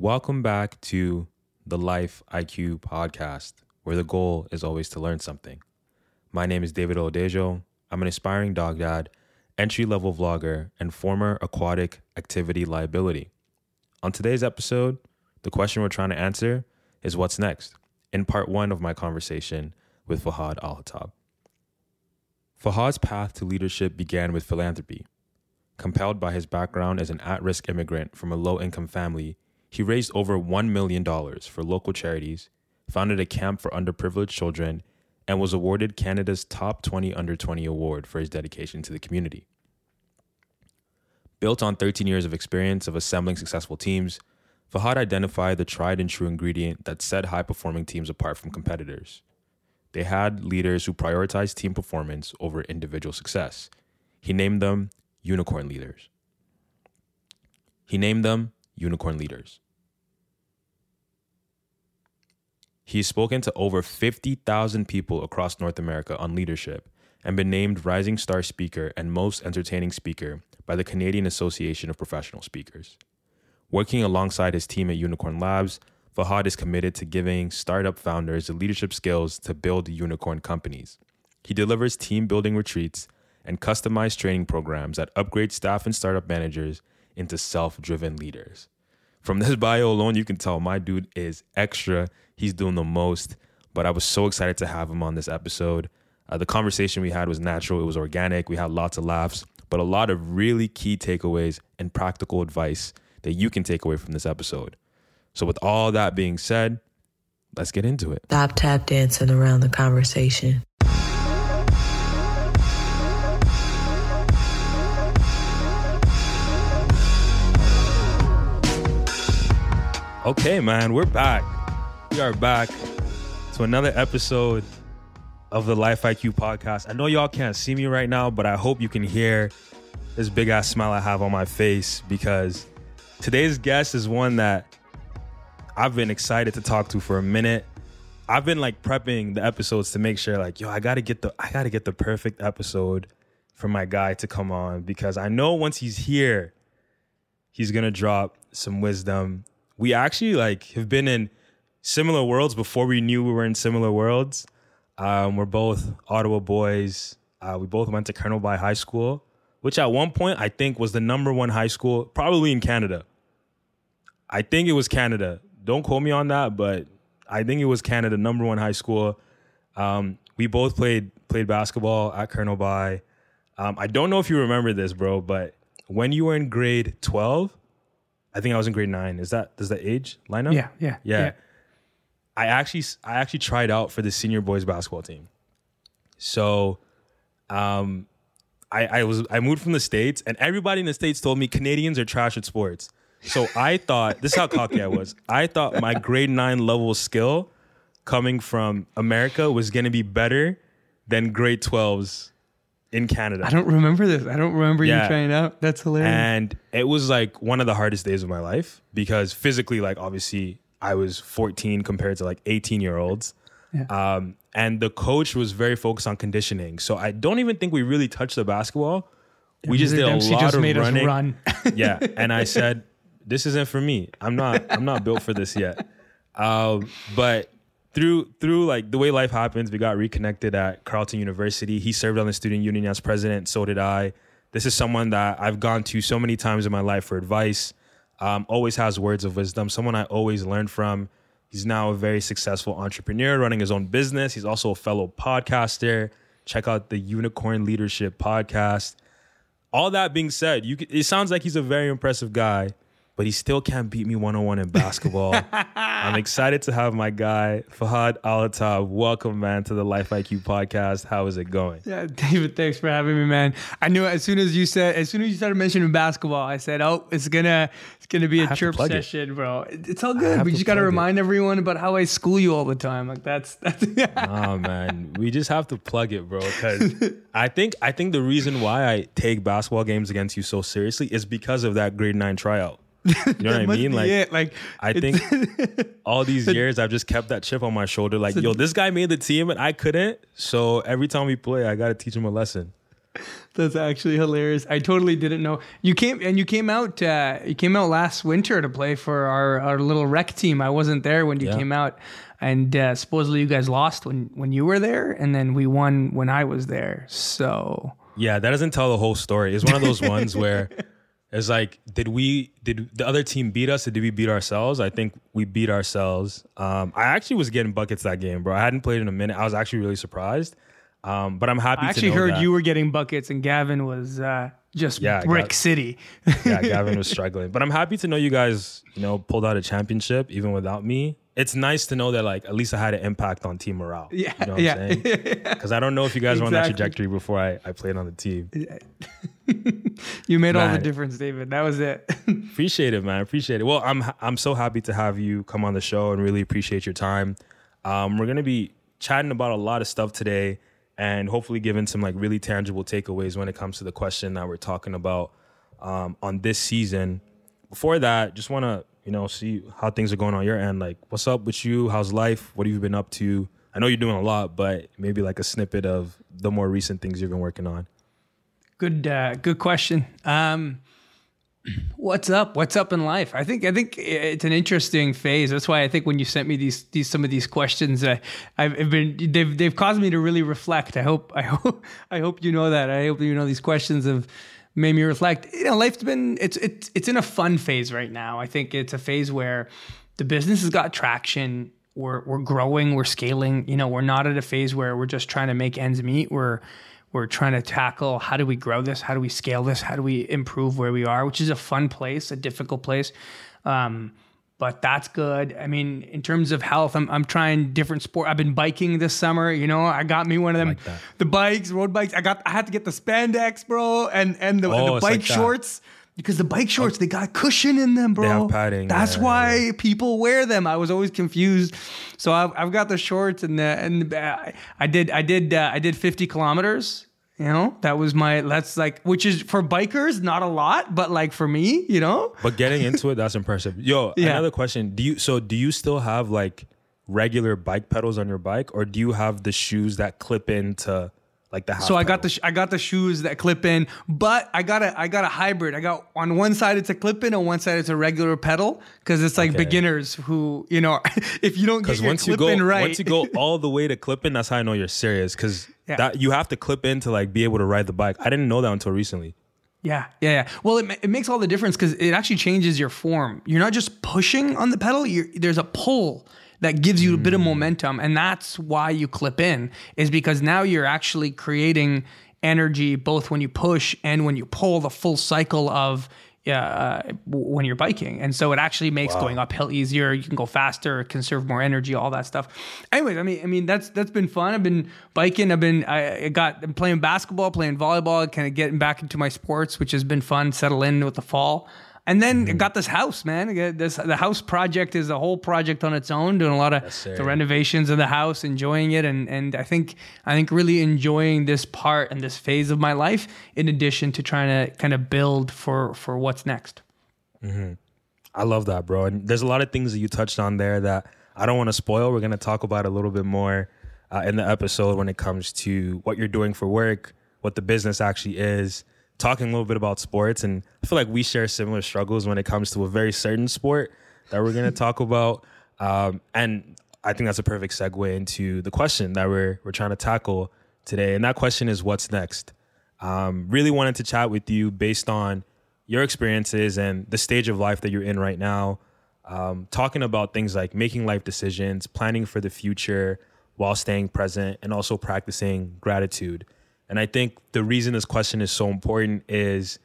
Welcome back to the Life IQ podcast, where the goal is always to learn something. My name is David Odejo. I'm an aspiring dog dad, entry level vlogger, and former aquatic activity liability. On today's episode, the question we're trying to answer is what's next, in part one of my conversation with Fahad Al Hatab. Fahd's path to leadership began with philanthropy. Compelled by his background as an at risk immigrant from a low income family, he raised over $1 million for local charities, founded a camp for underprivileged children, and was awarded Canada's Top 20 Under 20 award for his dedication to the community. Built on 13 years of experience of assembling successful teams, Fahd identified the tried and true ingredient that set high performing teams apart from competitors. They had leaders who prioritized team performance over individual success. He named them unicorn leaders. He named them unicorn leaders. He's spoken to over 50,000 people across North America on leadership and been named Rising Star Speaker and Most Entertaining Speaker by the Canadian Association of Professional Speakers. Working alongside his team at Unicorn Labs, Fahd is committed to giving startup founders the leadership skills to build unicorn companies. He delivers team building retreats and customized training programs that upgrade staff and startup managers into self driven leaders. From this bio alone, you can tell my dude is extra. He's doing the most. But I was so excited to have him on this episode. Uh, the conversation we had was natural, it was organic. We had lots of laughs, but a lot of really key takeaways and practical advice that you can take away from this episode. So, with all that being said, let's get into it. Stop tap dancing around the conversation. Okay, man, we're back. We are back to another episode of the Life IQ podcast. I know y'all can't see me right now, but I hope you can hear this big ass smile I have on my face because today's guest is one that I've been excited to talk to for a minute. I've been like prepping the episodes to make sure like, yo, I got to get the I got to get the perfect episode for my guy to come on because I know once he's here, he's going to drop some wisdom. We actually like have been in similar worlds before we knew we were in similar worlds. Um, we're both Ottawa boys. Uh, we both went to Colonel By High School, which at one point I think was the number one high school, probably in Canada. I think it was Canada. Don't quote me on that, but I think it was Canada number one high school. Um, we both played played basketball at Colonel By. Um, I don't know if you remember this, bro, but when you were in grade twelve, I think I was in grade nine. Is that does that age line up? Yeah, yeah, yeah. yeah. I actually I actually tried out for the senior boys basketball team. So, um, I I was I moved from the states, and everybody in the states told me Canadians are trash at sports. So I thought this is how cocky I was. I thought my grade nine level skill coming from America was going to be better than grade 12s in Canada. I don't remember this. I don't remember Yeah. you trying out. That's hilarious. And it was like one of the hardest days of my life because physically, like obviously, I was 14 compared to like 18 year olds. Yeah. Um, and the coach was very focused on conditioning. So I don't even think we really touched the basketball. we just did a lot just of made running. us run. yeah. And I said, this isn't for me. I'm not, I'm not built for this yet. Um, but through through like the way life happens, we got reconnected at Carleton University. He served on the student union as president. So did I. This is someone that I've gone to so many times in my life for advice. Um, always has words of wisdom. Someone I always learn from. He's now a very successful entrepreneur running his own business. He's also a fellow podcaster. Check out the Unicorn Leadership podcast. All that being said, you it sounds like he's a very impressive guy, but he still can't beat me one on one in basketball. I'm excited to have my guy Fahd Alhattab. Welcome, man, to the Life IQ podcast. How is it going? yeah, David, thanks for having me, man. I knew as soon as you said, as soon as you started mentioning basketball, I said, "Oh, it's gonna, it's gonna be a chirp plug it. session, bro." It's all good. We just gotta plug it. remind everyone about how I school you all the time. Like that's that's. Oh man, we just have to plug it, bro. Because I think I think the reason why I take basketball games against you so seriously is because of that grade nine tryout. You know what I mean? Like it. like I think all these years I've just kept that chip on my shoulder. Like, yo, this guy made the team and I couldn't. So every time we play, I got to teach him a lesson. That's actually hilarious. I totally didn't know you came and you came out. Uh, you came out last winter to play for our, our little rec team. I wasn't there when you Yeah. came out, and uh, supposedly you guys lost when when you were there, and then we won when I was there. So Yeah, that doesn't tell the whole story. It's one of those ones where it's like, did we did the other team beat us or did we beat ourselves? I think we beat ourselves. Um, I actually was getting buckets that game, bro. I hadn't played in a minute. I was actually really surprised. Um, but I'm happy I actually heard that- you were getting buckets, and Gavin was uh, just Yeah, brick Gav- city. yeah, Gavin was struggling. But I'm happy to know you guys, you know, pulled out a championship even without me. It's nice to know that like at least I had an impact on team morale. Yeah, You know what yeah. I'm saying? Because I don't know if you guys were on that trajectory before I, I played on the team. you made all the Man. difference, David. That was it. Appreciate it, man. Appreciate it. Well, I'm I'm so happy to have you come on the show and really appreciate your time. Um, we're gonna be chatting about a lot of stuff today and hopefully giving some like really tangible takeaways when it comes to the question that we're talking about um, on this season. Before that, just want to you know see how things are going on your end. Like, what's up with you? How's life? What have you been up to? I know you're doing a lot, but maybe like a snippet of the more recent things you've been working on. Good, uh, good question. Um, what's up? What's up in life? I think I think it's an interesting phase. That's why I think when you sent me these these some of these questions, uh, I've been they've they've caused me to really reflect. I hope I hope I hope you know that. I hope you know these questions have made me reflect. You know, life's been it's it's it's in a fun phase right now. I think it's a phase where the business has got traction. We're we're growing. We're scaling. You know, we're not at a phase where we're just trying to make ends meet. We're we're trying to tackle how do we grow this how do we scale this how do we improve where we are which is a fun place a difficult place um, but that's good i mean in terms of health i'm, I'm trying different sport i've been biking this summer you know i got me one of them like the bikes road bikes i got i had to get the spandex bro and and the, Oh, the bike like that. shorts because the bike shorts they got cushion in them bro They have padding, that's yeah, why people wear them. I was always confused. So I've, I've got the shorts and the, and uh, I did I did uh, I did 50 kilometers. You know that was my that's like which is for bikers not a lot, but like for me, you know. But getting into it, that's impressive. Yo, Yeah. another question. Do you so do you still have like regular bike pedals on your bike or do you have the shoes that clip into like the So I got the sh- I got the shoes that clip in, but I got a I got a hybrid. I got on one side it's a clip in, on one side it's a regular pedal because it's like Okay. beginners who you know if you don't get your once you clip go in right, once you go all the way to clip in, that's how I know you're serious. Because Yeah. that you have to clip in to like be able to ride the bike. I didn't know that until recently. Yeah, yeah, yeah. Well, it, it makes all the difference because it actually changes your form. You're not just pushing on the pedal. You're, there's a pull that gives you a bit of mm. momentum, and that's why you clip in. Is because now you're actually creating energy both when you push and when you pull. The full cycle of uh, w- when you're biking, and so it actually makes going uphill easier. You can go faster, conserve more energy, all that stuff. Anyways, I mean, I mean that's that's been fun. I've been biking. I've been I I got I'm playing basketball, playing volleyball, kind of getting back into my sports, which has been fun. Settle in with the fall. And then Mm-hmm. Got this house, man. This the house project is a whole project on its own. Doing a lot of sir. the renovations of the house, enjoying it, and and I think I think really enjoying this part and this phase of my life. In addition to trying to kind of build for for what's next. I love that, bro. And there's a lot of things that you touched on there that I don't want to spoil. We're going to talk about a little bit more uh, in the episode when it comes to what you're doing for work, what the business actually is, talking a little bit about sports. And I feel like we share similar struggles when it comes to a very certain sport that we're going to talk about. Um, and I think that's a perfect segue into the question that we're, we're trying to tackle today. And that question is what's next? Um, really wanted to chat with you based on your experiences and the stage of life that you're in right now. Um, talking about things like making life decisions, planning for the future while staying present, and also practicing gratitude. And I think the reason this question is so important is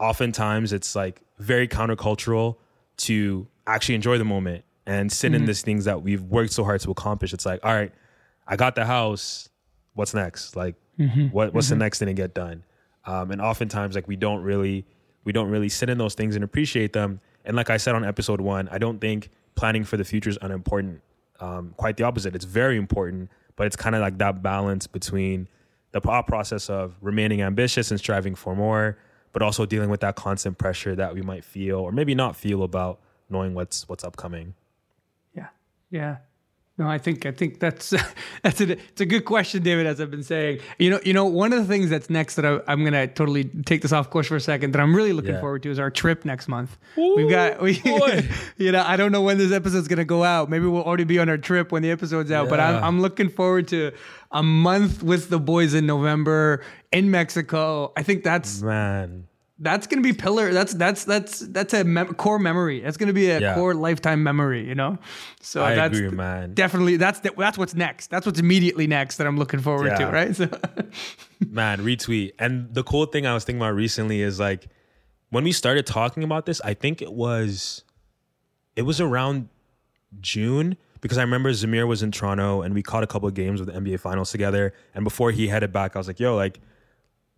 oftentimes it's like very countercultural to actually enjoy the moment and sit in these things that we've worked so hard to accomplish. It's like, all right, I got the house. What's next? Like, what what's the next thing to get done? Um, and oftentimes, like we don't really we don't really sit in those things and appreciate them. And like I said on episode one, I don't think planning for the future is unimportant. Um, quite the opposite. It's very important, but it's kind of like that balance between the pro- process of remaining ambitious and striving for more, but also dealing with that constant pressure that we might feel or maybe not feel about knowing what's what's upcoming. Yeah, yeah. No, I think I think that's that's a it's a good question, David. As I've been saying, you know, you know, one of the things that's next that I, am gonna totally take this off course for a second that I'm really looking yeah. forward to is our trip next month. Ooh, We've got we, you know, I don't know when this episode's gonna go out. Maybe we'll already be on our trip when the episode's out. Yeah. But I'm I'm looking forward to a month with the boys in November in Mexico. I think that's man that's gonna be pillar. That's that's that's that's a mem- core memory. That's gonna be a yeah. core lifetime memory. You know, so I that's agree, man. Definitely, that's the, that's what's next. That's what's immediately next that I'm looking forward yeah. to. Right. So. man, retweet. And the cool thing I was thinking about recently is like when we started talking about this. I think it was, it was around June because I remember Zamir was in Toronto and we caught a couple of games with the NBA Finals together. And before he headed back, I was like, "Yo, like."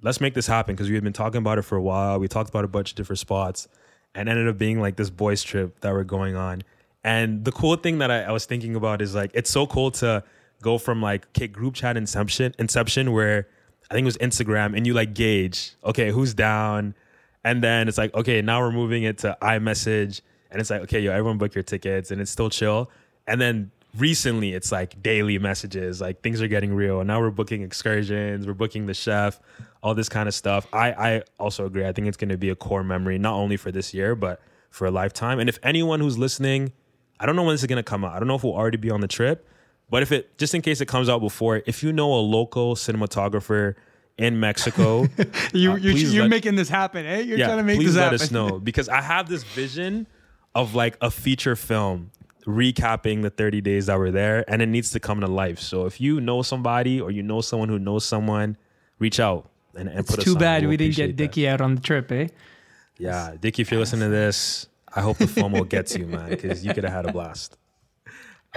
let's make this happen because we had been talking about it for a while. We talked about a bunch of different spots and ended up being like this boys trip that we're going on. And the cool thing that I, I was thinking about is like it's so cool to go from like okay, group chat inception inception where I think it was Instagram and you like gauge, okay, who's down? And then it's like, okay, now we're moving it to iMessage and it's like, okay, yo, everyone book your tickets and it's still chill. And then recently it's like daily messages like things are getting real and now we're booking excursions we're booking the chef all this kind of stuff i i also agree i think it's going to be a core memory not only for this year but for a lifetime and if anyone who's listening i don't know when this is going to come out i don't know if we'll already be on the trip but if it just in case it comes out before if you know a local cinematographer in Mexico. you, uh, you're, you're let, making this happen, eh? You're yeah, trying to make this happen. Please let us know because I have this vision of like a feature film recapping the 30 days that were there and it needs to come to life. So if you know somebody or you know someone who knows someone, reach out and, and it's put too bad we didn't get Dicky out on the trip, eh? Yeah, Dicky, if you're listening to this, I hope the FOMO gets you, man, because you could have had a blast.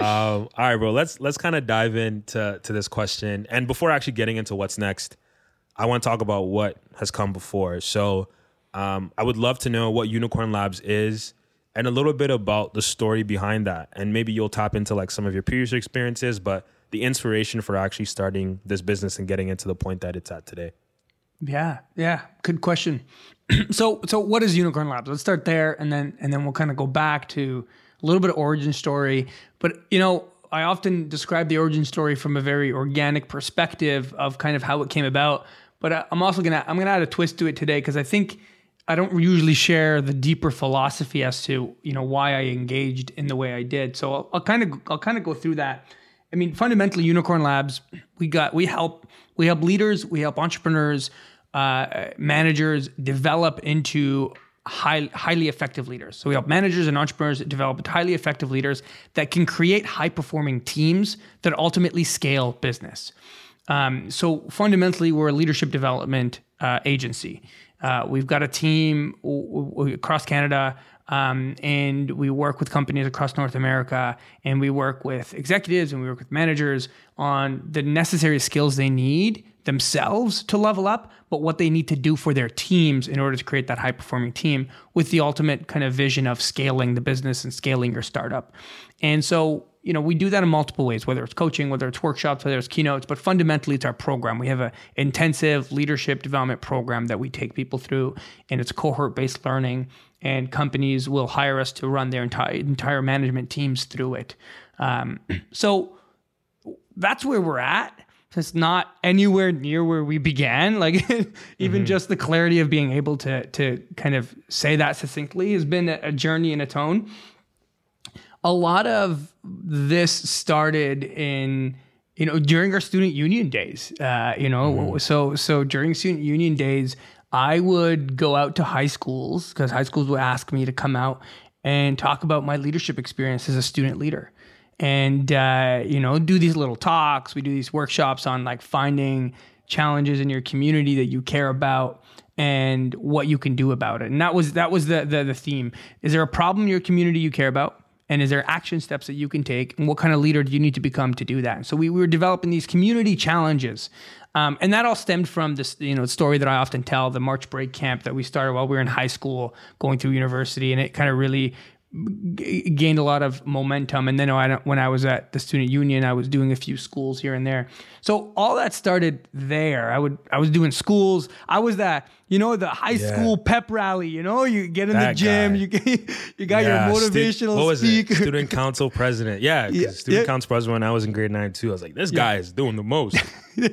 Um, all right, bro. Let's let's kind of dive into to this question. And before actually getting into what's next, I want to talk about what has come before. So um, I would love to know what Unicorn Labs is and a little bit about the story behind that. And maybe you'll tap into like some of your previous experiences, but the inspiration for actually starting this business and getting it to the point that it's at today. Yeah, yeah, good question. so, so what is Unicorn Labs? Let's start there, and then and then we'll kind of go back to a little bit of origin story. But you know, I often describe the origin story from a very organic perspective of kind of how it came about. But uh, I'm also gonna I'm gonna add a twist to it today because I think I don't usually share the deeper philosophy as to you know why I engaged in the way I did. So I'll, kind of I'll kind of go through that. I mean, fundamentally, Unicorn Labs we got we help we help leaders, we help entrepreneurs, uh, managers develop into high, highly effective leaders. So we help managers and entrepreneurs develop highly effective leaders that can create high performing teams that ultimately scale business. Um, so fundamentally, we're a leadership development uh, agency. Uh, we've got a team w- w- across Canada, um, and we work with companies across North America, and we work with executives and we work with managers on the necessary skills they need themselves to level up, but what they need to do for their teams in order to create that high performing team with the ultimate kind of vision of scaling the business and scaling your startup. And so you know, we do that in multiple ways, whether it's coaching, whether it's workshops, whether it's keynotes, but fundamentally it's our program. We have an intensive leadership development program that we take people through, and it's cohort based learning. And companies will hire us to run their entire entire management teams through it. Um, so that's where we're at. It's not anywhere near where we began. Like even mm-hmm. just the clarity of being able to to kind of say that succinctly has been a journey and a tone a lot of this started in you know during our student union days uh, you know mm. so so during student union days i would go out to high schools because high schools would ask me to come out and talk about my leadership experience as a student leader. And uh, you know do these little talks. We do these workshops on like finding challenges in your community that you care about and what you can do about it. And that was that was the, the the theme. Is there a problem in your community you care about and is there action steps that you can take and what kind of leader do you need to become to do that? So we, we were developing these community challenges um, and that all stemmed from this you know story that i often tell the march break camp that we started while we were in high school going through university and it kind of really g- gained a lot of momentum. And then I, when I was at the student union, I was doing a few schools here and there. So all that started there. I would I was doing schools. I was that you know the high Yeah. school pep rally. You know, you get in the gym, guy. you get, you got Yeah, your stu- motivational was speaker. Student council president. Yeah, Yeah, student yeah. council president when I was in grade nine too. I was like, this guy is doing the most. well,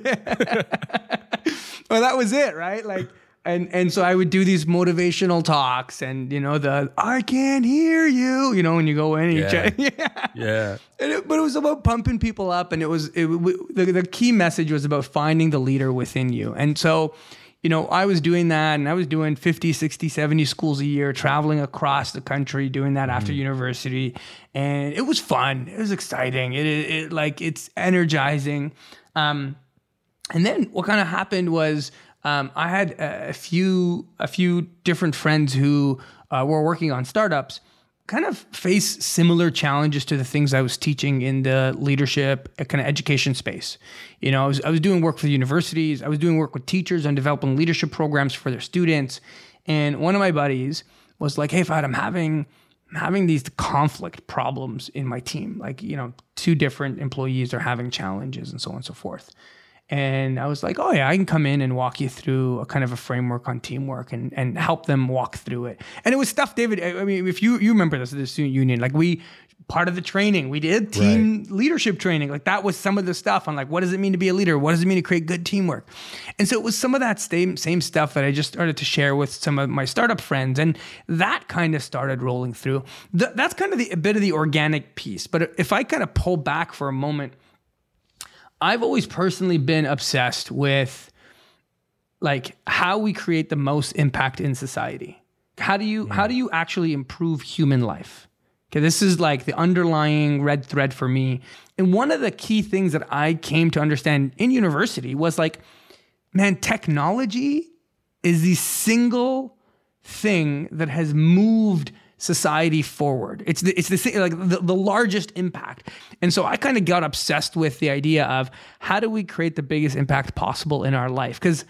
that was it, right? Like, and and so I would do these motivational talks, and you know the I can't hear you, you know, when you go in, and you Yeah. check, yeah. yeah. And it, but it was about pumping people up, and it was it, the the key message was about finding the leader within you, and so. You know, I was doing that and I was doing 50, 60, 70 schools a year, traveling across the country, doing that after university. And it was fun. It was exciting. It, it, it like, it's energizing. Um, and then what kind of happened was um, I had a, few a few different friends who uh, were working on startups, kind of face similar challenges to the things I was teaching in the leadership uh, kind of education space. You know, I was I was doing work for the universities, I was doing work with teachers on developing leadership programs for their students, and one of my buddies was like, "Hey, Fad, I'm having." I'm having these conflict problems in my team. Like, you know, two different employees are having challenges and so on and so forth. And I was like, oh yeah, I can come in and walk you through a kind of a framework on teamwork and, and help them walk through it. And it was stuff, David. I mean, if you you remember this at the student union, like we part of the training, we did team leadership training. Like that was some of the stuff on like what does it mean to be a leader? What does it mean to create good teamwork? And so it was some of that same same stuff that I just started to share with some of my startup friends, and that kind of started rolling through. Th- that's kind of the, a bit of the organic piece. But if I kind of pull back for a moment. I've always personally been obsessed with like how we create the most impact in society. How do you how do you actually improve human life? Okay, this is like the underlying red thread for me. And one of the key things that I came to understand in university was like, man, technology is the single thing that has moved society forward. It's the, it's the like the, the largest impact. And so I kind of got obsessed with the idea of how do we create the biggest impact possible in our life? Because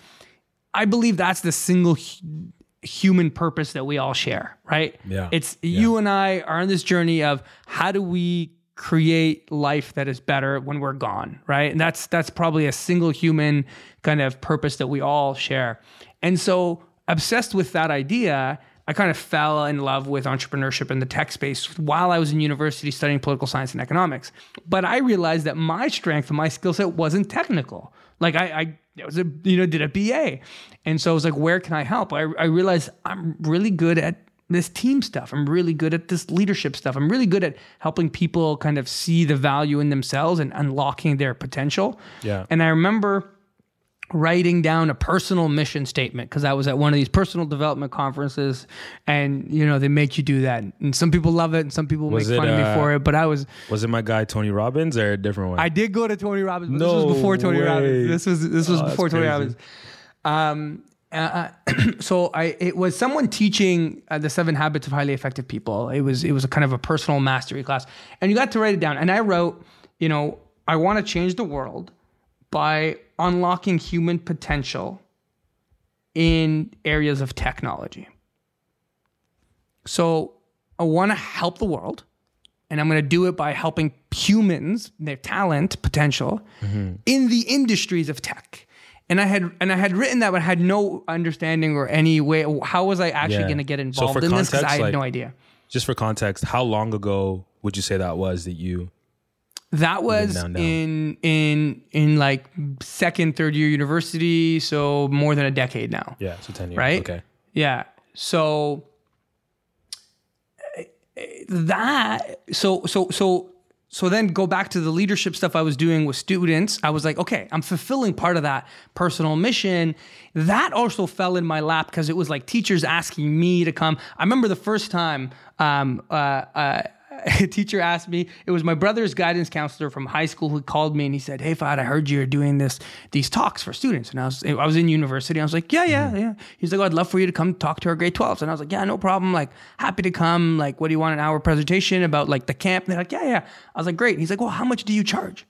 I believe that's the single hu- human purpose that we all share, right? Yeah. It's you and I are on this journey of how do we create life that is better when we're gone, right? And that's that's probably a single human kind of purpose that we all share. And so obsessed with that idea, I kind of fell in love with entrepreneurship in the tech space while I was in university studying political science and economics. But I realized that my strength and my skill set wasn't technical. Like I, I I was a you know did a BA, and so I was like, where can I help? I, I realized I'm really good at this team stuff. I'm really good at this leadership stuff. I'm really good at helping people kind of see the value in themselves and unlocking their potential. Yeah. And I remember writing down a personal mission statement because I was at one of these personal development conferences, and you know they make you do that, and some people love it, and some people Was make fun it, of me uh, for it. But I was Was it my guy Tony Robbins or a different one? I did go to Tony Robbins, but No this was before Tony way. Robbins. This was this was Oh, before Tony. Robbins. Um, uh, so I it was someone teaching uh, the seven habits of highly effective people. It was it was a kind of a personal mastery class, and you got to write it down. And I wrote, you know, I want to change the world by unlocking human potential in areas of technology. So I want to help the world and I'm going to do it by helping humans, their talent, potential, mm-hmm. in the industries of tech. And I had and I had written that, but I had no understanding or any way. How was I actually Yeah. going to get involved for in this? Because I had like- no idea. Just for context, how long ago would you say that was that you? That was in in in like second, third year university, so more than a decade now. Yeah, so ten years. right? Okay. Yeah. So that so so so so then go back to the leadership stuff I was doing with students. I was like, okay, I'm fulfilling part of that personal mission. That also fell in my lap because it was like teachers asking me to come. I remember the first time um, uh, uh, a teacher asked me. It was my brother's guidance counselor from high school who called me and he said, "Hey, Fad, I heard you're doing this these talks for students." And I was I was in university. I was like, "Yeah, yeah, yeah." He's like, oh, "I'd love for you to come talk to our grade 12s." And I was like, "Yeah, no problem. Like, happy to come. Like, what do you want an hour presentation about like the camp?" And they're like, "Yeah, yeah." I was like, "Great." He's like, "Well, how much do you charge?"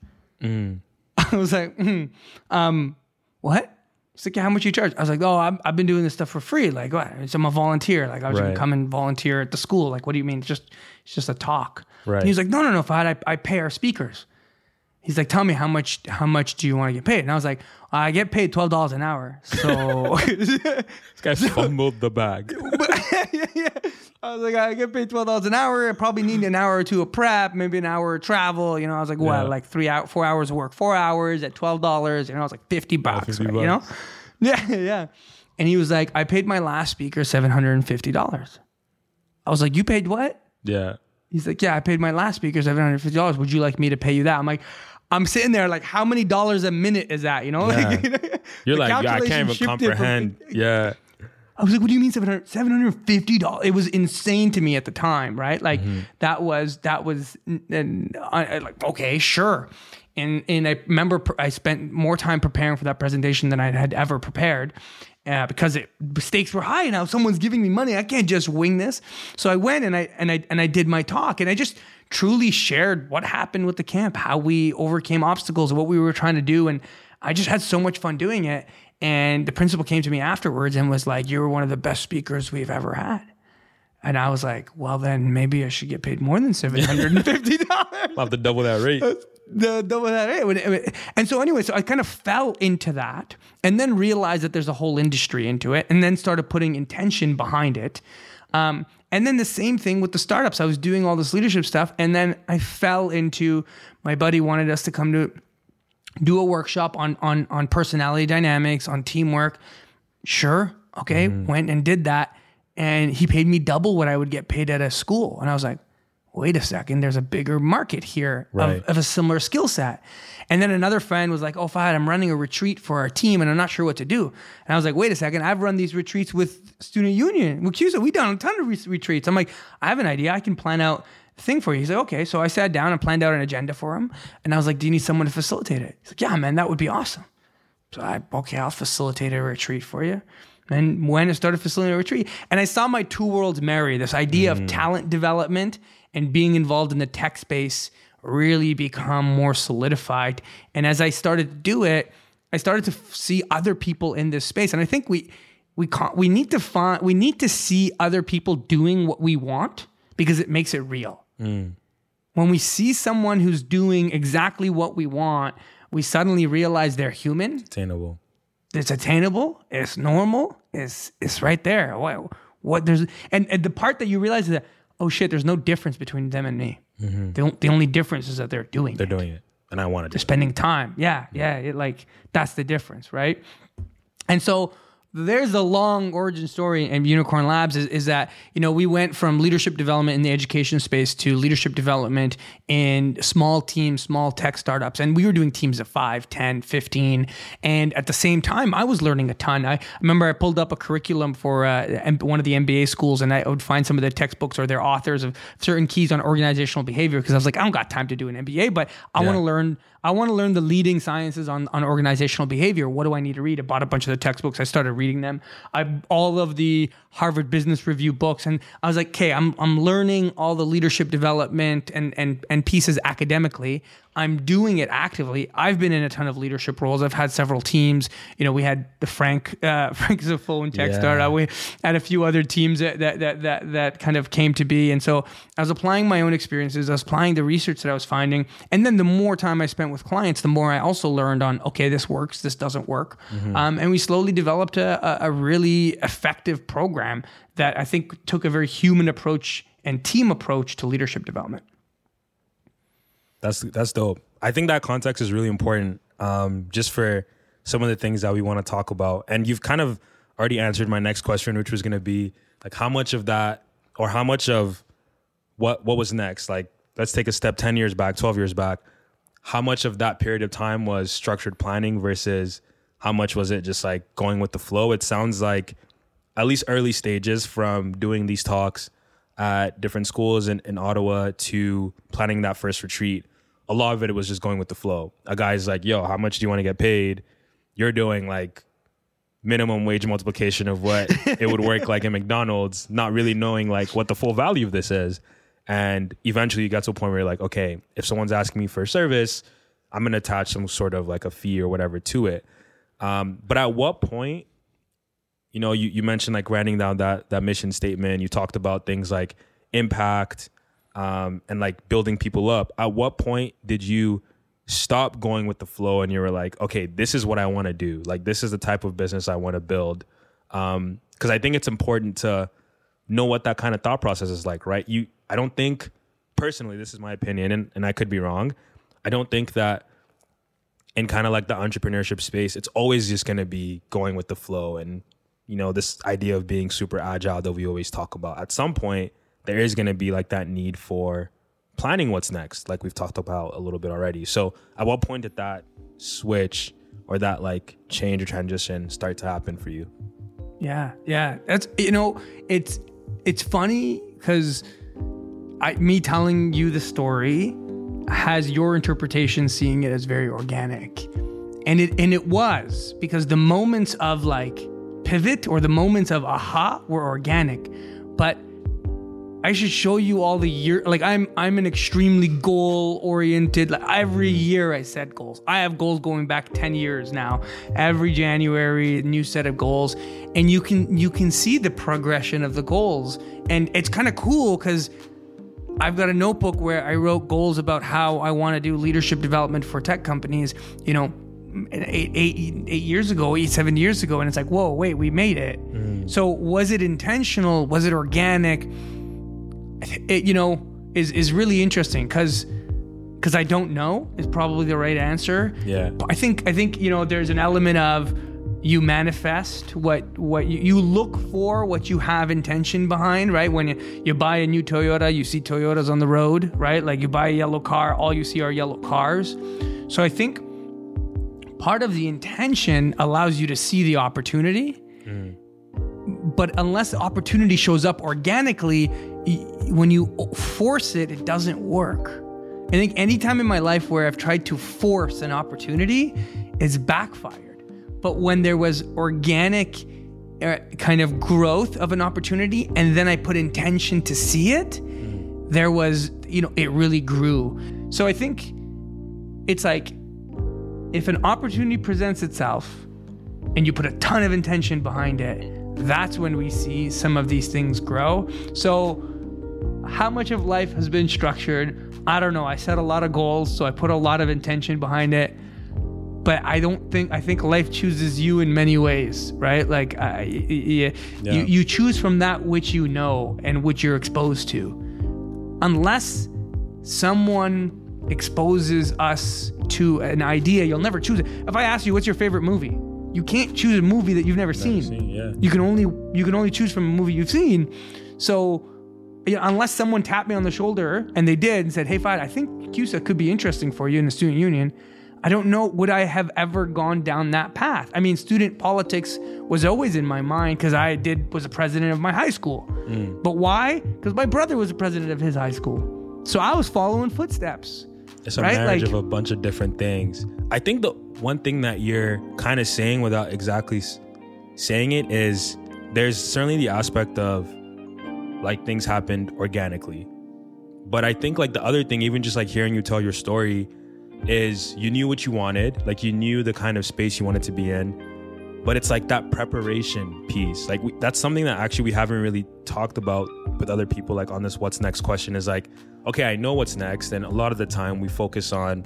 I was like, hmm, um, what? He's like, yeah, how much you charge? I was like, oh, I'm, I've been doing this stuff for free. Like, what? It's, I'm a volunteer. Like, I was Right. gonna come and volunteer at the school. Like, what do you mean? It's just, it's just a talk. Right. And he's like, no, no, no, Fahd, I, I pay our speakers. He's like, tell me how much, how much do you want to get paid? And I was like, I get paid twelve dollars an hour. So This guy fumbled the bag. I was like, I get paid twelve dollars an hour. I probably need an hour or two of prep, maybe an hour of travel. You know, I was like, what, Yeah. like three out, four hours of work, four hours at twelve dollars. You know, I was like fifty bucks. 50 right, You know, yeah, yeah. And he was like, I paid my last speaker seven hundred and fifty dollars. I was like, you paid what? Yeah. He's like, yeah, I paid my last speaker seven hundred fifty dollars. Would you like me to pay you that? I'm like. I'm sitting there like, how many dollars a minute is that? You know, Yeah. like, You're like, yeah, I can't even shifted from- comprehend. Yeah. I was like, what do you mean 700 $750? It was insane to me at the time, right? Like Mm-hmm. that was, that was and I, I like, okay, sure. And, and I remember pr- I spent more time preparing for that presentation than I had ever prepared uh, because it, the stakes were high. Now someone's giving me money. I can't just wing this. So I went and I, and I, and I did my talk and I just truly shared what happened with the camp, how we overcame obstacles, what we were trying to do. And I just had so much fun doing it. And the principal came to me afterwards and was like, You were one of the best speakers we've ever had. And I was like, Well, then maybe I should get paid more than $750. I'll have to double that rate. the double that rate. And so anyway, so I kind of fell into that and then realized that there's a whole industry into it and then started putting intention behind it. Um, and then the same thing with the startups. I was doing all this leadership stuff and then I fell into my buddy wanted us to come to do a workshop on on on personality dynamics, on teamwork. Sure, okay, mm-hmm. went and did that, and he paid me double what I would get paid at a school. And I was like, wait a second, there's a bigger market here Right. of, of a similar skill set. And then another friend was like, oh, Fahd, I'm running a retreat for our team, and I'm not sure what to do. And I was like, wait a second, I've run these retreats with Student Union, with CUSA. We've done a ton of re- retreats. I'm like, I have an idea. I can plan out thing for you. He's like, okay. So I sat down and planned out an agenda for him. And I was like, do you need someone to facilitate it? He's like, yeah, man, that would be awesome. So I, okay, I'll facilitate a retreat for you. And when I started facilitating a retreat, and I saw my two worlds marry this idea of mm. talent development and being involved in the tech space really become more solidified. And as I started to do it, I started to f- see other people in this space. And I think we we can't, we need to find we need to see other people doing what we want because it makes it real mm. when we see someone who's doing exactly what we want, we suddenly realize they're human. Attainable. It's attainable. It's normal. It's it's right there. What what there's and, and the part that you realize is that oh shit, there's no difference between them and me. Mm-hmm. The, on- the only difference is that they're doing They're it. doing it. And I want to do it. spending time. Yeah, yeah. It, like that's the difference, right? And so there's a long origin story in Unicorn Labs is, is that, you know, we went from leadership development in the education space to leadership development in small teams, small tech startups. And we were doing teams of 5, 10, 15. And at the same time, I was learning a ton. I remember I pulled up a curriculum for uh, one of the MBA schools and I would find some of the textbooks or their authors of certain keys on organizational behavior because I was like, I don't got time to do an MBA, but I want to learn I want to learn the leading sciences on, on organizational behavior. What do I need to read? I bought a bunch of the textbooks. I started reading them. I all of the Harvard Business Review books, and I was like, okay, I'm I'm learning all the leadership development and and and pieces academically. I'm doing it actively. I've been in a ton of leadership roles. I've had several teams. You know, we had the Frank uh, Frank Zaphone Tech Yeah. Startup. We had a few other teams that that, that that that kind of came to be. And so I was applying my own experiences. I was applying the research that I was finding. And then the more time I spent with clients, the more I also learned on okay, this works, this doesn't work. Um, and we slowly developed a, a, a really effective program that I think took a very human approach and team approach to leadership development. That's that's dope. I think that context is really important, um, just for some of the things that we want to talk about. And you've kind of already answered my next question, which was going to be like, how much of that, or how much of what what was next? Like, let's take a step ten years back, twelve years back. How much of that period of time was structured planning versus how much was it just like going with the flow? It sounds like at least early stages from doing these talks at different schools in, in Ottawa to planning that first retreat. A lot of it was just going with the flow. A guy's like, yo, how much do you want to get paid? You're doing like minimum wage multiplication of what it would work like in McDonald's, not really knowing like what the full value of this is. And eventually you got to a point where you're like, okay, if someone's asking me for a service, I'm gonna attach some sort of like a fee or whatever to it. Um, but at what point, you know, you, you mentioned like writing down that that mission statement. You talked about things like impact um, and like building people up. At what point did you stop going with the flow and you were like, okay, this is what I want to do. Like this is the type of business I want to build. Um, because I think it's important to know what that kind of thought process is like, right? You, I don't think personally, this is my opinion, and, and I could be wrong. I don't think that in kind of like the entrepreneurship space, it's always just going to be going with the flow and you know this idea of being super agile that we always talk about. At some point, there is going to be like that need for planning what's next, like we've talked about a little bit already. So, at what point did that switch or that like change or transition start to happen for you? Yeah, yeah. That's you know, it's it's funny because I me telling you the story has your interpretation seeing it as very organic. And it and it was because the moments of like pivot or the moments of aha were organic. But I should show you all the year. Like I'm, I'm an extremely goal oriented. Like every year I set goals. I have goals going back ten years now. Every January, new set of goals, and you can you can see the progression of the goals, and it's kind of cool because I've got a notebook where I wrote goals about how I want to do leadership development for tech companies. You know, eight, eight, eight years ago, eight, seven years ago, and it's like, whoa, wait, we made it. Mm. So was it intentional? Was it organic? It, you know, is is really interesting because because I don't know is probably the right answer. Yeah. But I think I think you know there's an element of you manifest what what you, you look for what you have intention behind right when you, you buy a new toyota you see toyotas on the road right like you buy a yellow car all you see are yellow cars so i think part of the intention allows you to see the opportunity mm. but unless the opportunity shows up organically when you force it, it doesn't work. I think any time in my life where I've tried to force an opportunity, it's backfired. But when there was organic uh, kind of growth of an opportunity, and then I put intention to see it, there was, you know, it really grew. So I think it's like if an opportunity presents itself and you put a ton of intention behind it, that's when we see some of these things grow. So how much of life has been structured? I don't know. I set a lot of goals, so I put a lot of intention behind it. But I don't think I think life chooses you in many ways, right? Like uh, yeah. you you choose from that which you know and which you're exposed to, unless someone exposes us to an idea, you'll never choose it. If I ask you, what's your favorite movie? You can't choose a movie that you've never, never seen. seen yeah. You can only you can only choose from a movie you've seen. So you know, unless someone tapped me on the shoulder and they did and said, "Hey, Fad, I think CUSA could be interesting for you in the student union." I don't know would I have ever gone down that path. I mean, student politics was always in my mind because I did was a president of my high school. Mm. But why? Because my brother was a president of his high school, so I was following footsteps. It's a right? marriage like, of a bunch of different things. I think the one thing that you're kind of saying without exactly saying it is there's certainly the aspect of like things happened organically. But I think like the other thing, even just like hearing you tell your story, is you knew what you wanted, like you knew the kind of space you wanted to be in. But it's like that preparation piece. Like we, that's something that actually we haven't really talked about with other people. Like on this, what's next question is like, okay, I know what's next, and a lot of the time we focus on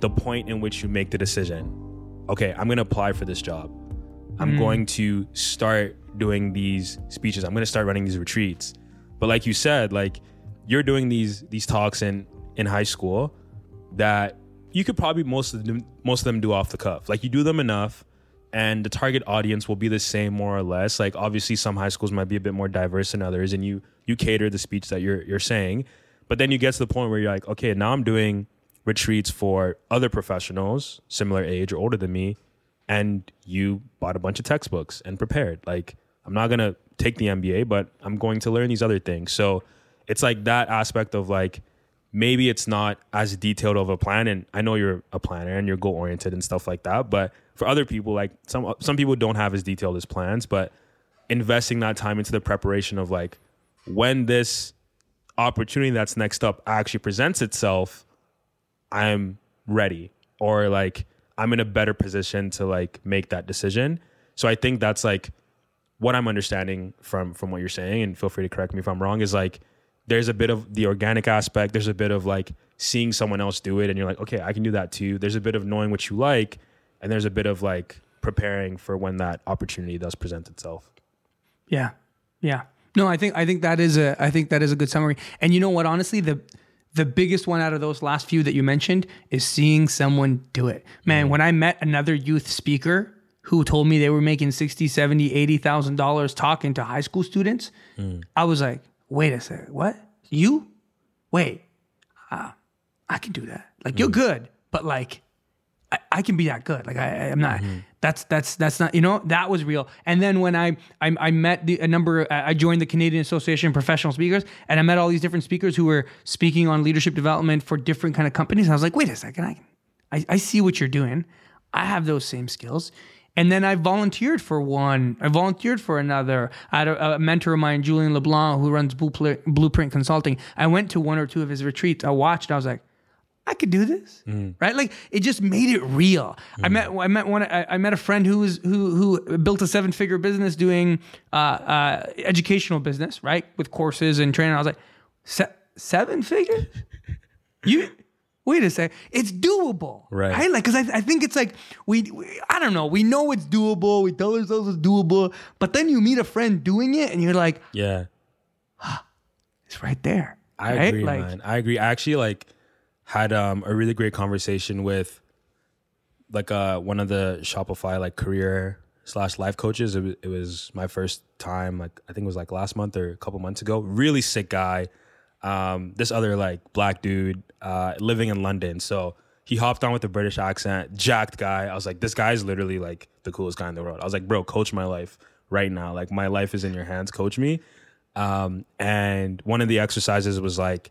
the point in which you make the decision. Okay, I'm gonna apply for this job. I'm mm. going to start doing these speeches. I'm going to start running these retreats. But like you said, like you're doing these these talks in in high school that you could probably most of them most of them do off the cuff. Like you do them enough and the target audience will be the same more or less. Like obviously some high schools might be a bit more diverse than others and you you cater the speech that you're you're saying. But then you get to the point where you're like, okay, now I'm doing retreats for other professionals similar age or older than me and you bought a bunch of textbooks and prepared. Like I'm not gonna take the MBA, but I'm going to learn these other things. So it's like that aspect of like maybe it's not as detailed of a plan. And I know you're a planner and you're goal oriented and stuff like that. But for other people, like some some people don't have as detailed as plans, but investing that time into the preparation of like when this opportunity that's next up actually presents itself, I'm ready. Or like I'm in a better position to like make that decision. So I think that's like what I'm understanding from from what you're saying, and feel free to correct me if I'm wrong. Is like there's a bit of the organic aspect. There's a bit of like seeing someone else do it, and you're like, okay, I can do that too. There's a bit of knowing what you like, and there's a bit of like preparing for when that opportunity does present itself. Yeah. Yeah. No, I think I think that is a I think that is a good summary. And you know what, honestly, the the biggest one out of those last few that you mentioned is seeing someone do it. Man, mm-hmm. when I met another youth speaker who told me they were making 60, 70, 80,000 dollars talking to high school students, mm. I was like, "Wait a second. What? You? Wait. Uh, I can do that. Like you're mm. good, but like I, I can be that good. Like I, I'm not. Mm-hmm. That's that's that's not. You know that was real. And then when I I, I met the, a number, I joined the Canadian Association of Professional Speakers, and I met all these different speakers who were speaking on leadership development for different kind of companies. And I was like, wait a second, I I, I see what you're doing. I have those same skills. And then I volunteered for one. I volunteered for another. I had a, a mentor of mine, Julian LeBlanc, who runs Blueprint, Blueprint Consulting. I went to one or two of his retreats. I watched. I was like, I could do this, right? Like it just made it real. I met I met one I, I met a friend who was who who built a seven figure business doing uh, uh, educational business, right, with courses and training. I was like, Se- seven figures? you wait a sec. It's doable, Right. Like because I, I think it's like we, we I don't know. We know it's doable. We tell ourselves it's doable, but then you meet a friend doing it, and you're like, Yeah. it's right there. I right? agree, Like, man. I agree. I actually like had um a really great conversation with like uh one of the Shopify like career slash life coaches. It was, it was my first time. Like I think it was like last month or a couple months ago. Really sick guy. Um, this other like black dude uh living in London. So he hopped on with a British accent, jacked guy. I was like, this guy's literally like the coolest guy in the world. I was like, bro, coach my life right now. Like my life is in your hands. Coach me. Um, and one of the exercises was like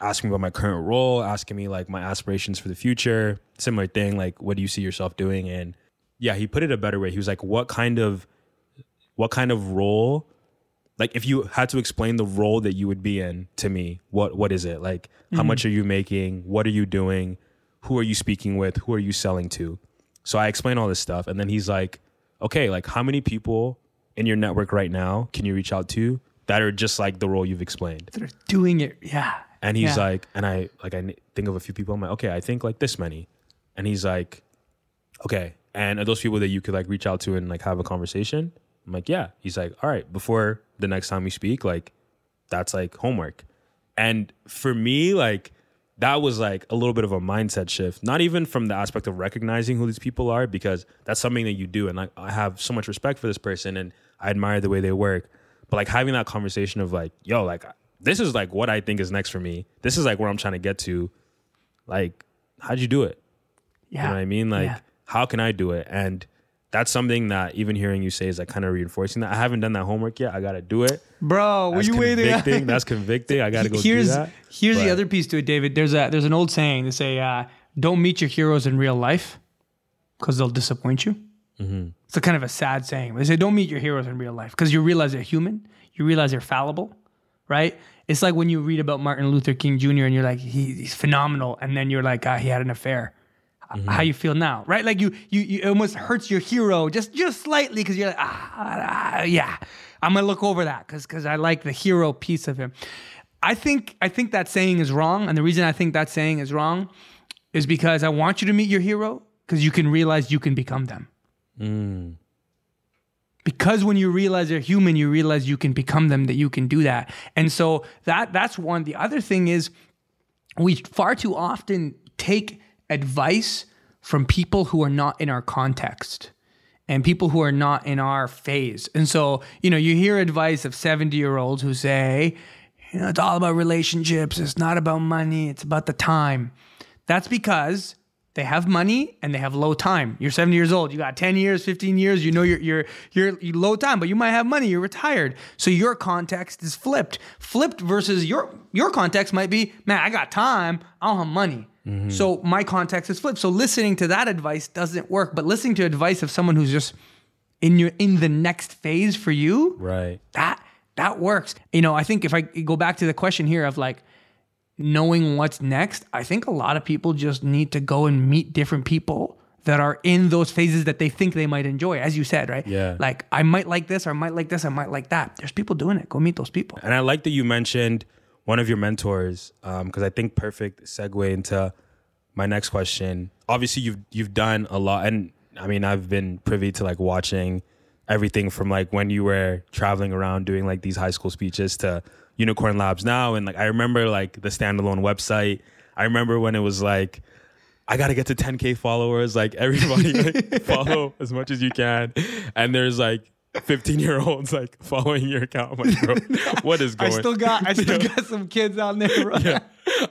asking about my current role, asking me like my aspirations for the future, similar thing, like what do you see yourself doing? And yeah, he put it a better way. He was like, what kind of what kind of role like if you had to explain the role that you would be in to me, what what is it? Like how much mm-hmm. are you making? What are you doing? Who are you speaking with? Who are you selling to? So I explain all this stuff and then he's like, "Okay, like how many people in your network right now can you reach out to that are just like the role you've explained?" they're doing it. Yeah. And he's Yeah. like, and I like i think of a few people. I'm like, okay, I think like this many. And he's like, okay. And are those people that you could like reach out to and like have a conversation? I'm like, yeah. He's like, all right. Before the next time we speak, like that's like homework. And for me, like that was like a little bit of a mindset shift. Not even from the aspect of recognizing who these people are, because that's something that you do. And like I have so much respect for this person and I admire the way they work. But like having that conversation of like, yo, like this is like what I think is next for me. This is like where I'm trying to get to. Like, how'd you do it? Yeah. You know what I mean? Like, Yeah. how can I do it? And that's something that even hearing you say is like kind of reinforcing that. I haven't done that homework yet. I got to do it. Bro, were That's you waiting? convicting. That's convicting. I got to go here's do that. here's the other piece to it, David. There's a there's an old saying. They say, uh, "Don't meet your heroes in real life because they'll disappoint you." Mm-hmm. It's a kind of a sad saying. They say, "Don't meet your heroes in real life because you realize they're human. You realize they're fallible, right?" It's like when you read about Martin Luther King Jr. and you're like, he, "He's phenomenal," and then you're like, ah, "He had an affair." Mm-hmm. How you feel now, right? Like you, you, you it almost hurts your hero just, just slightly because you're like, ah, ah, yeah, I'm gonna look over that because, because I like the hero piece of him. I think, I think that saying is wrong, and the reason I think that saying is wrong is because I want you to meet your hero because you can realize you can become them. Because when you realize they're human, you realize you can become them, that you can do that. And so that that's one. The other thing is we far too often take advice from people who are not in our context and people who are not in our phase. And so, you know, you hear advice of 70 year olds who say, you know, it's all about relationships. It's not about money. It's about the time. That's because they have money and they have low time. You're 70 years old. You got 10 years, 15 years. You know you're you're you're, you're low time, but you might have money. You're retired. So your context is flipped. Flipped versus your your context might be, man, I got time. I don't have money. Mm-hmm. So my context is flipped. So listening to that advice doesn't work. But listening to advice of someone who's just in your in the next phase for you, Right. that that works. You know, I think if I go back to the question here of like knowing what's next, I think a lot of people just need to go and meet different people that are in those phases that they think they might enjoy, as you said, right? Yeah. Like I might like this, or I might like this, I might like that. There's people doing it. Go meet those people. And I like that you mentioned one of your mentors um, because I think perfect segue into my next question. Obviously, you've you've done a lot, and I mean, I've been privy to like watching everything from like when you were traveling around doing like these high school speeches to Unicorn Labs now, and like I remember like the standalone website. I remember when it was like. I gotta get to 10k followers. Like everybody, like, follow as much as you can. And there's like 15 year olds like following your account. I'm like, bro, what is going? I going? still got I still got some kids on there. Bro. yeah.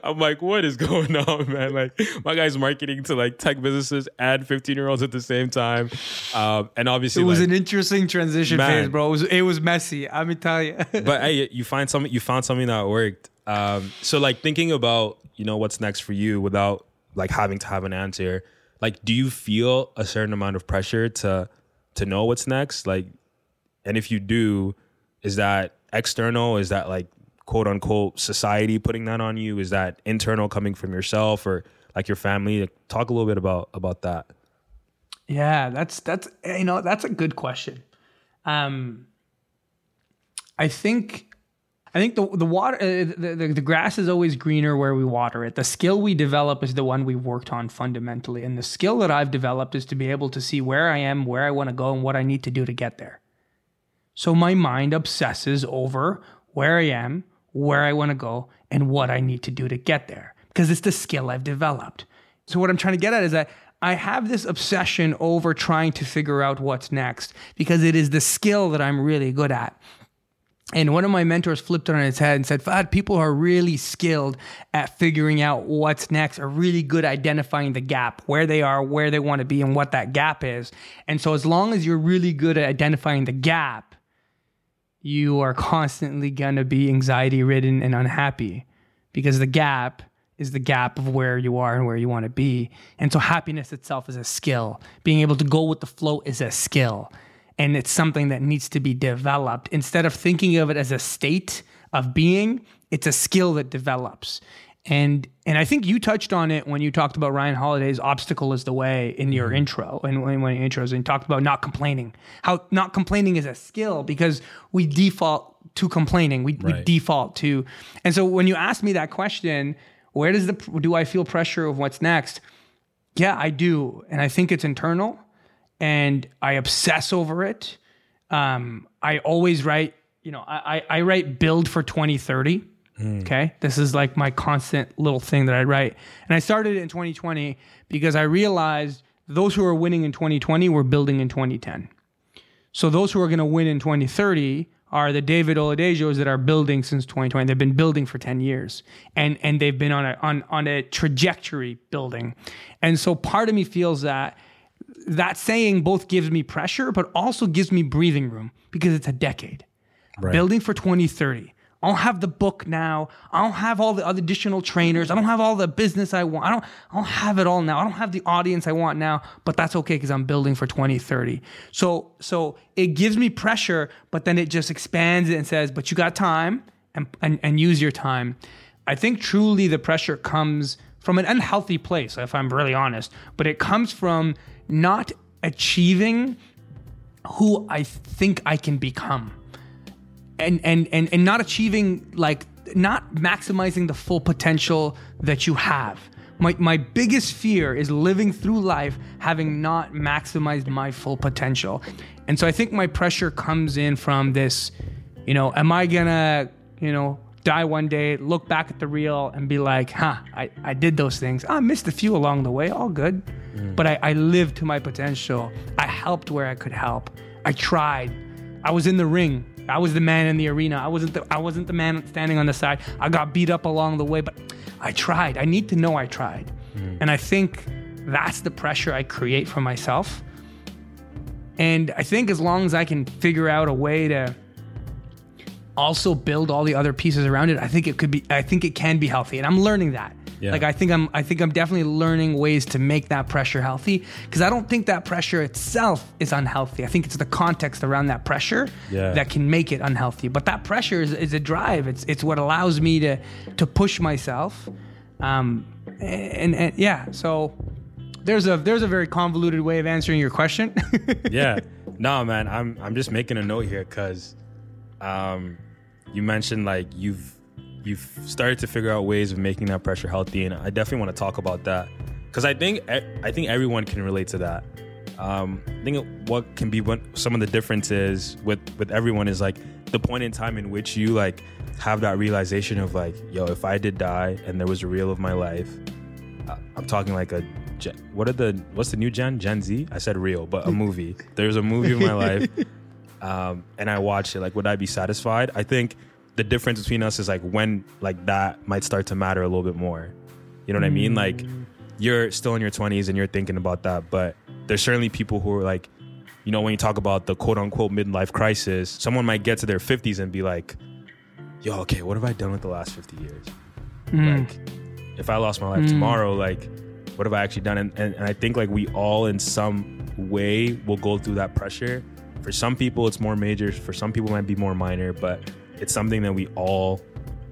I'm like, what is going on, man? Like, my guy's marketing to like tech businesses and 15 year olds at the same time. Um, and obviously, It was like, an interesting transition Man. phase, bro. It was it was messy. I'm you. but hey, you find something, you found something that worked. Um, so like thinking about, you know, what's next for you without like having to have an answer, like, do you feel a certain amount of pressure to, to know what's next? Like, and if you do, is that external? Is that like quote unquote society putting that on you? Is that internal coming from yourself or like your family? Talk a little bit about about that. Yeah, that's that's you know that's a good question. Um, I think I think the the water uh, the, the the grass is always greener where we water it. The skill we develop is the one we worked on fundamentally, and the skill that I've developed is to be able to see where I am, where I want to go, and what I need to do to get there. So my mind obsesses over where I am, where I want to go, and what I need to do to get there because it's the skill I've developed. So what I'm trying to get at is that I have this obsession over trying to figure out what's next because it is the skill that I'm really good at. And one of my mentors flipped it on its head and said, Fahd, people are really skilled at figuring out what's next, are really good at identifying the gap, where they are, where they want to be, and what that gap is. And so, as long as you're really good at identifying the gap, you are constantly going to be anxiety ridden and unhappy because the gap is the gap of where you are and where you want to be. And so happiness itself is a skill. Being able to go with the flow is a skill. And it's something that needs to be developed. Instead of thinking of it as a state of being, it's a skill that develops. And and I think you touched on it when you talked about Ryan Holiday's obstacle is the way in your intro and when, when your intros and talked about not complaining. How not complaining is a skill because we default to complaining. We, we default to. And so when you ask me that question, where does the do I feel pressure of what's next? Yeah, I do, and I think it's internal, and I obsess over it. Um, I always write, you know, I, I, I write build for 2030. Okay. This is like my constant little thing that I write. And I started it in 2020 because I realized those who are winning in 2020 were building in 2010. So those who are going to win in 2030 are the David Oladejos that are building since 2020. They've been building for 10 years, and and they've been on a on on a trajectory building. And so part of me feels that that saying both gives me pressure, but also gives me breathing room because it's a decade. Building for 2030. I don't have the book now. I don't have all the additional trainers. I don't have all the business I want. I don't, I don't have it all now. I don't have the audience I want now, but that's okay because I'm building for 2030. So, so it gives me pressure, but then it just expands it and says, but you got time and, and, and use your time. I think truly the pressure comes from an unhealthy place, if I'm really honest, but it comes from not achieving who I think I can become and and and and not achieving like not maximizing the full potential that you have. My my biggest fear is living through life having not maximized my full potential. And so I think my pressure comes in from this, you know, am I gonna, you know, die one day, look back at the reel and be like, huh, I, I did those things. Ah, I missed a few along the way, all good. Mm. But I, I lived to my potential. I helped where I could help. I tried. I was in the ring. I was the man in the arena. I wasn't the I wasn't the man standing on the side. I got beat up along the way, but I tried. I need to know I tried. Hmm. And I think that's the pressure I create for myself. And I think as long as I can figure out a way to also build all the other pieces around it, I think it could be I think it can be healthy. And I'm learning that. Yeah. Like I think I'm I think I'm definitely learning ways to make that pressure healthy because I don't think that pressure itself is unhealthy. I think it's the context around that pressure Yeah. that can make it unhealthy. But that pressure is, is a drive. It's it's what allows me to to push myself. Um and, and yeah, so there's a there's a very convoluted way of answering your question. yeah. No, man, I'm I'm just making a note here because um you mentioned like you've you've started to figure out ways of making that pressure healthy and I definitely want to talk about that because I think I think everyone can relate to that. Um, I think what can be what some of the differences with with everyone is like the point in time in which you like have that realization of like, yo, if I did die and there was a reel of my life, uh, I'm talking like a what are the what's the new gen Gen Z? I said real, but a movie. There's a movie of my life, um, and I watched it. Like, would I be satisfied? I think the difference between us is like when like that might start to matter a little bit more. You know what mm. I mean? Like, mm. you're still in your 20s and you're thinking about that, but there's certainly people who are like, you know, when you talk about the quote unquote midlife crisis, someone might get to their 50s and be like, yo, okay, what have I done with the last 50 years? Mm. Like, if I lost my life mm. tomorrow, like, what have I actually done? And, and, and I think like we all in some way will go through that pressure. For some people, it's more major. For some people, it might be more minor, but it's something that we all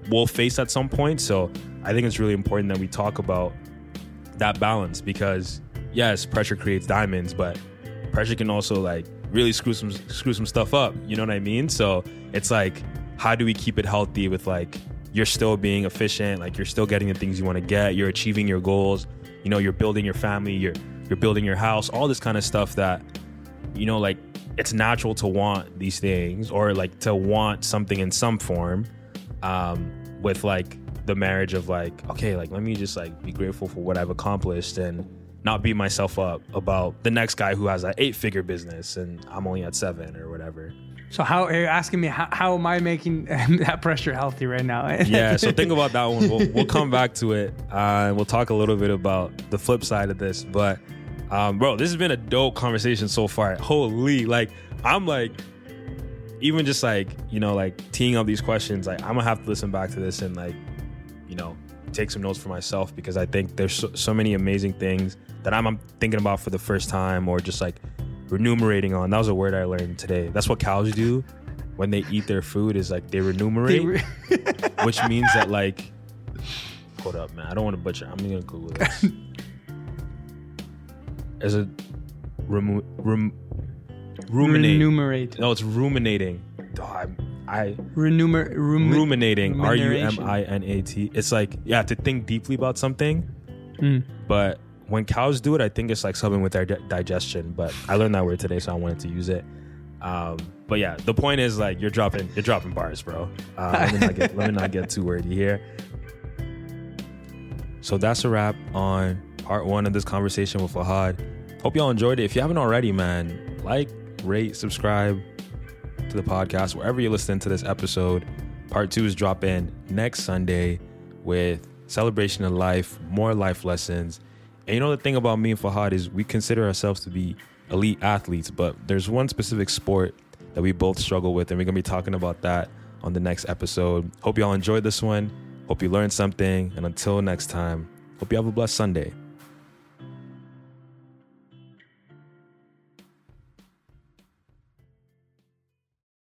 will face at some point. So I think it's really important that we talk about that balance because yes, pressure creates diamonds, but pressure can also like really screw some screw some stuff up. You know what I mean? So it's like, how do we keep it healthy with like you're still being efficient, like you're still getting the things you want to get, you're achieving your goals, you know, you're building your family, you're you're building your house, all this kind of stuff that, you know, like it's natural to want these things or like to want something in some form, um, with like the marriage of like, okay, like let me just like be grateful for what I've accomplished and not beat myself up about the next guy who has an eight figure business and I'm only at seven or whatever. So how are you asking me how, how am I making that pressure healthy right now? yeah, so think about that one. We'll, we'll come back to it uh, and we'll talk a little bit about the flip side of this. But um, bro, this has been a dope conversation so far. Holy, like I'm like even just like you know like teeing up these questions. Like I'm gonna have to listen back to this and like you know take some notes for myself because I think there's so, so many amazing things that I'm, I'm thinking about for the first time or just like remunerating on. That was a word I learned today. That's what cows do when they eat their food is like they remunerate, which means that like, hold up, man. I don't want to butcher. I'm gonna Google this. As a remu, rum, ruminate. Remunerate. No, it's ruminating. Oh, I, I Renumer, rumi- ruminating. R U M I N A T. It's like yeah, to think deeply about something, mm. but when cows do it, I think it's like something with their di- digestion. But I learned that word today, so I wanted to use it. Um, but yeah, the point is like you're dropping you're dropping bars, bro. Uh, let, me not get, let me not get too wordy here. So that's a wrap on part one of this conversation with Fahd. Hope y'all enjoyed it. If you haven't already, man, like, rate, subscribe to the podcast wherever you're listening to this episode. Part two is dropping next Sunday with celebration of life, more life lessons and you know the thing about me and Fahd is we consider ourselves to be elite athletes, but there's one specific sport that we both struggle with, and we're gonna be talking about that on the next episode. Hope y'all enjoyed this one. Hope you learned something, and until next time, hope you have a blessed Sunday.